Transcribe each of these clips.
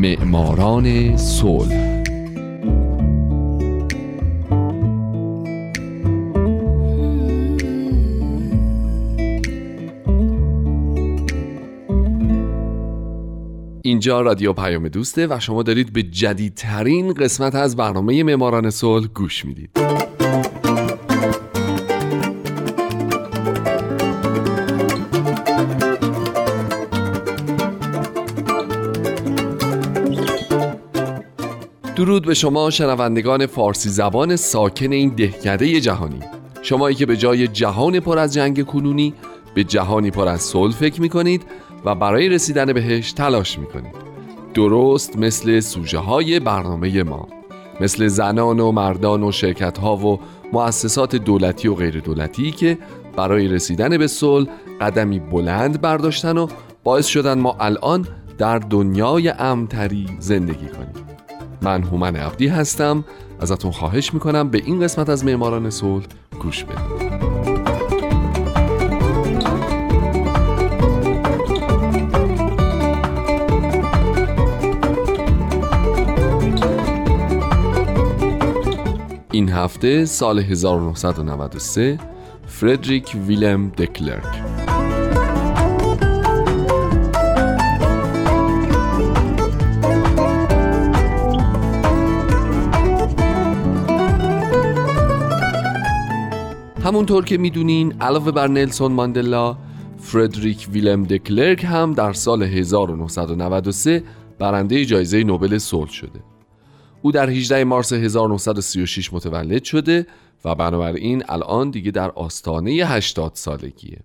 معماران صلح. اینجا رادیو پیام دوسته و شما دارید به جدیدترین قسمت از برنامه معماران صلح گوش می‌دید. درود به شما شنوندگان فارسی زبان ساکن این دهکده جهانی. شمایی که به جای جهان پر از جنگ کنونی به جهانی پر از صلح فکر می‌کنید و برای رسیدن بهش تلاش می‌کنید. درست مثل سوژه های برنامه ما مثل زنان و مردان و شرکت ها و مؤسسات دولتی و غیر دولتی که برای رسیدن به صلح قدمی بلند برداشتن و باعث شدن ما الان در دنیای امتری زندگی کنیم. من هومن عبدی هستم. ازتون خواهش می‌کنم به این قسمت از معماران صلح گوش بدید. این هفته سال 1993 فردریک ویلم دکلرک. همونطور که می‌دونین علاوه بر نلسون ماندلا فردریک ویلم دکلرک هم در سال 1993 برنده جایزه نوبل صلح شده. او در 18 مارس 1936 متولد شده و بنابراین الان دیگه در آستانه 80 سالگیه.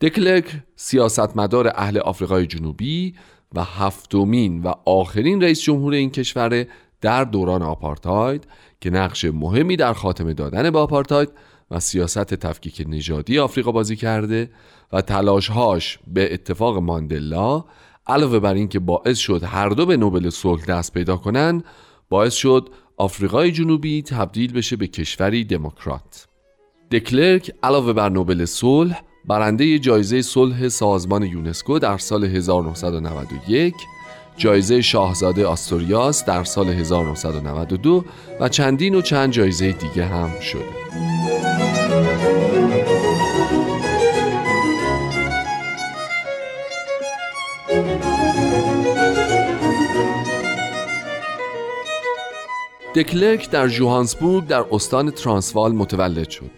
دکلرک سیاستمدار اهل آفریقای جنوبی و هفتمین و آخرین رئیس جمهور این کشور در دوران آپارتاید که نقش مهمی در خاتمه دادن به آپارتاید و سیاست تفکیک نژادی آفریقا بازی کرده و تلاشهاش به اتفاق ماندلا علاوه بر اینکه باعث شد هر دو به نوبل صلح دست پیدا کنن باعث شد آفریقای جنوبی تبدیل بشه به کشوری دموکرات. دکلرک علاوه بر نوبل صلح برنده جایزه صلح سازمان یونسکو در سال 1991 جایزه شاهزاده آستوریاس در سال 1992 و چندین و چند جایزه دیگه هم شده. دکلرک در جوهانسبورگ در استان ترانسوال متولد شد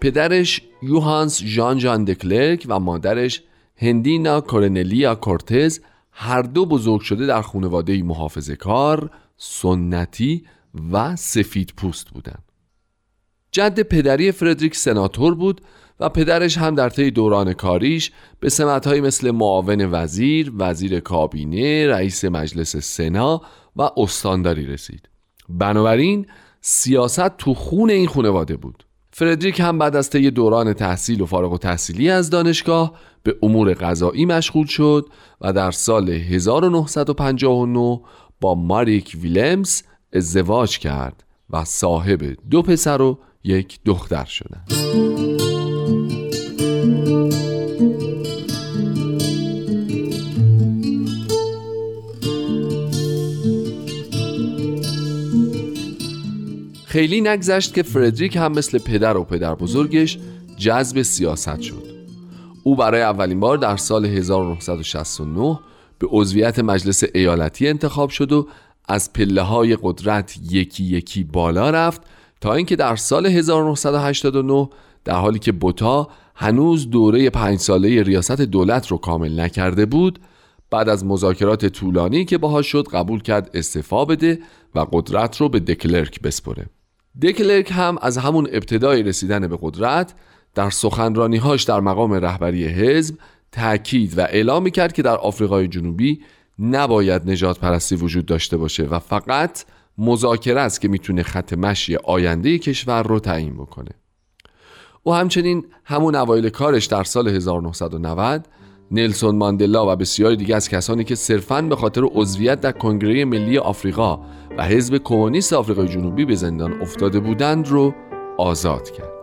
پدرش یوهانس ژان جان دکلرک و مادرش هندینا کورنلیا کورتز هر دو بزرگ شده در خانواده محافظه کار، سنتی و سفید پوست بودند. جد پدری فردریک سناتور بود و پدرش هم در طی دوران کاریش به سمتهایی مثل معاون وزیر، وزیر کابینه، رئیس مجلس سنا و استانداری رسید. بنابراین سیاست تو خون این خانواده بود. فردریک هم بعد از طی دوران تحصیل و فارغ و تحصیلی از دانشگاه به امور غذایی مشغول شد و در سال 1959 با ماریک ویلمز ازدواج کرد و صاحب دو پسر و یک دختر شدند. خیلی نگذشت که فردریک هم مثل پدر و پدر بزرگش جذب سیاست شد او برای اولین بار در سال 1969 به عضویت مجلس ایالتی انتخاب شد و از پله های قدرت یکی یکی بالا رفت تا اینکه در سال 1989 در حالی که بوتا هنوز دوره پنج ساله ریاست دولت رو کامل نکرده بود بعد از مذاکرات طولانی که باهاش شد قبول کرد استعفا بده و قدرت رو به دکلرک بسپره. دکلرک هم از همون ابتدای رسیدن به قدرت در سخنرانیهاش در مقام رهبری حزب تاکید و اعلام کرد که در آفریقای جنوبی نباید نجات پرستی وجود داشته باشه و فقط مذاکره است که می‌تونه خط مشی آینده کشور رو تعیین بکنه او همچنین همون اوایل کارش در سال 1990 نلسون ماندلا و بسیاری دیگه از کسانی که صرفاً به خاطر عضویت در کنگره ملی آفریقا و حزب کمونیست آفریقای جنوبی به زندان افتاده بودند رو آزاد کرد.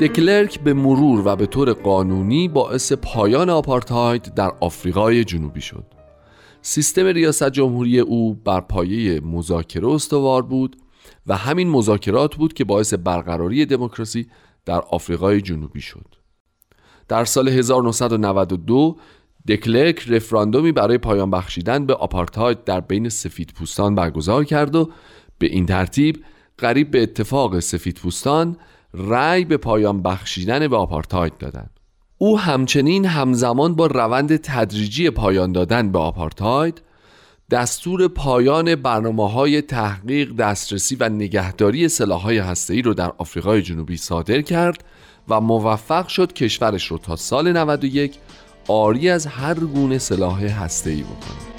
دکلرک به مرور و به طور قانونی باعث پایان آپارتاید در آفریقای جنوبی شد. سیستم ریاست جمهوری او بر پایه مذاکره استوار بود و همین مذاکرات بود که باعث برقراری دموکراسی در آفریقای جنوبی شد. در سال 1992 دکلرک رفراندومی برای پایان بخشیدن به آپارتاید در بین سفید پوستان برگزار کرد و به این ترتیب قریب به اتفاق سفید پوستان رأی به پایان بخشیدن به آپارتاید دادند. او همچنین همزمان با روند تدریجی پایان دادن به آپارتاید دستور پایان برنامه های تحقیق دسترسی و نگهداری سلاح های هسته‌ای رو در آفریقای جنوبی صادر کرد و موفق شد کشورش رو تا سال 91 آری از هر گونه سلاح هسته‌ای بکنه.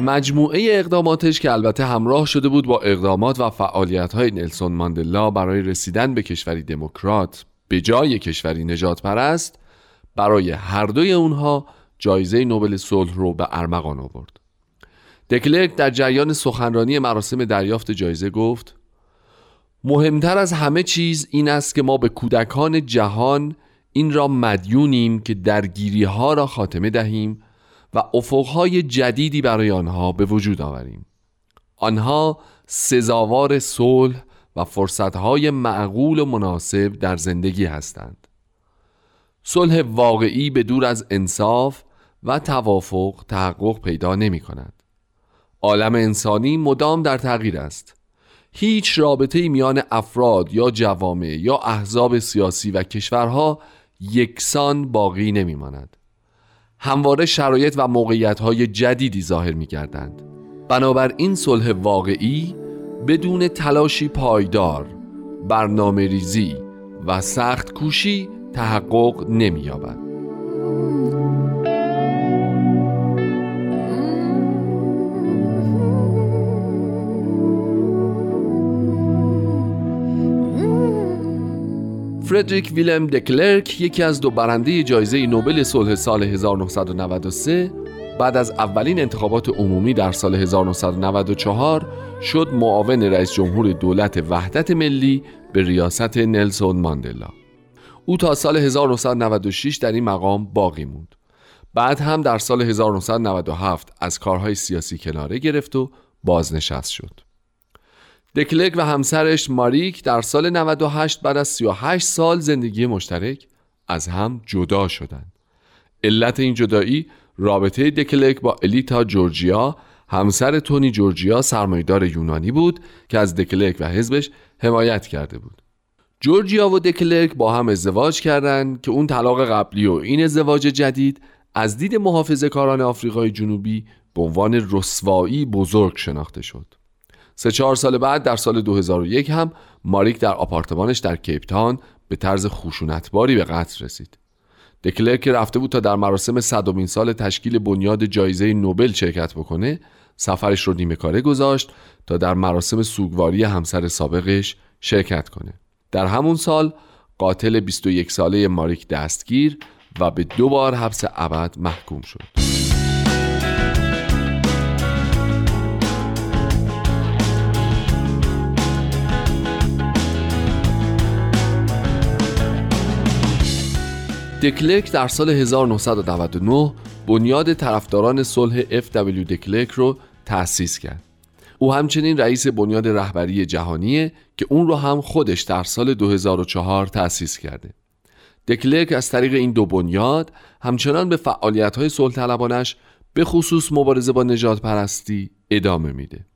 مجموعه اقداماتش که البته همراه شده بود با اقدامات و فعالیت های نلسون ماندلا برای رسیدن به کشوری دموکرات به جای کشوری نجات پرست برای هر دوی اونها جایزه نوبل صلح رو به ارمغان آورد. دکلرک در جریان سخنرانی مراسم دریافت جایزه گفت مهمتر از همه چیز این است که ما به کودکان جهان این را مدیونیم که درگیری ها را خاتمه دهیم و افقهای جدیدی برای آنها به وجود آوریم. آنها سزاوار صلح و فرصتهای معقول و مناسب در زندگی هستند. صلح واقعی به دور از انصاف و توافق تحقق پیدا نمی کند. عالم انسانی مدام در تغییر است. هیچ رابطه میان افراد یا جوامع یا احزاب سیاسی و کشورها یکسان باقی نمی ماند. همواره شرایط و موقعیت های جدیدی ظاهر می گردند بنابراین صلح واقعی بدون تلاشی پایدار برنامه ریزی و سخت کوشی تحقق نمی فردریک ویلم دکلرک یکی از دو برنده جایزه نوبل صلح سال 1993 بعد از اولین انتخابات عمومی در سال 1994 شد معاون رئیس جمهور دولت وحدت ملی به ریاست نلسون ماندلا. او تا سال 1996 در این مقام باقی موند. بعد هم در سال 1997 از کارهای سیاسی کناره گرفت و بازنشست شد. دکلک و همسرش ماریک در سال 98 بعد از 38 سال زندگی مشترک از هم جدا شدند. علت این جدایی رابطه دکلک با الیتا جورجیا همسر تونی جورجیا سرمایدار یونانی بود که از دکلک و حزبش حمایت کرده بود. جورجیا و دکلک با هم ازدواج کردند که اون طلاق قبلی و این ازدواج جدید از دید محافظه کاران آفریقای جنوبی به عنوان رسوایی بزرگ شناخته شد. سه چهار سال بعد در سال 2001 هم ماریک در آپارتمانش در کیپتان به طرز خشونتباری به قتل رسید. دکلر که رفته بود تا در مراسم صدومین سال تشکیل بنیاد جایزه نوبل شرکت بکنه سفرش رو نیمه کاره گذاشت تا در مراسم سوگواری همسر سابقش شرکت کنه در همون سال قاتل 21 ساله ماریک دستگیر و به دو بار حبس ابد محکوم شد دکلرک در سال 1999 بنیاد طرفداران صلح FW دکلرک رو تأسیس کرد. او همچنین رئیس بنیاد رهبری جهانیه که اون رو هم خودش در سال 2004 تأسیس کرده. دکلرک از طریق این دو بنیاد همچنان به فعالیت های صلح طلبانش به خصوص مبارزه با نجات پرستی ادامه میده.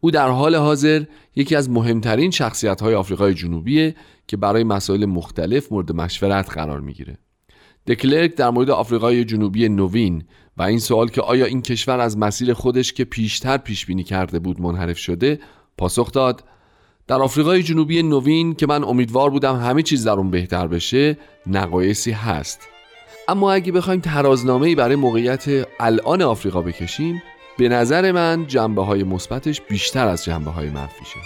او در حال حاضر یکی از مهمترین شخصیت های آفریقای جنوبیه که برای مسائل مختلف مورد مشورت قرار می‌گیره. دکلرک در مورد آفریقای جنوبی نوین و این سوال که آیا این کشور از مسیر خودش که پیشتر پیش بینی کرده بود منحرف شده پاسخ داد. در آفریقای جنوبی نوین که من امیدوار بودم همه چیز در اون بهتر بشه نقایصی هست. اما اگه بخوایم ترازنامه برای موقعیت الان آفریقا بکشیم به نظر من جنبه های مثبتش بیشتر از جنبه های منفیشه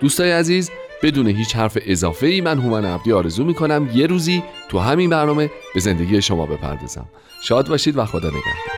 دوستای عزیز بدون هیچ حرف اضافه ای من هومن عبدی آرزو می‌کنم یه روزی تو همین برنامه به زندگی شما بپردازم. شاد باشید و خدا نگهدار.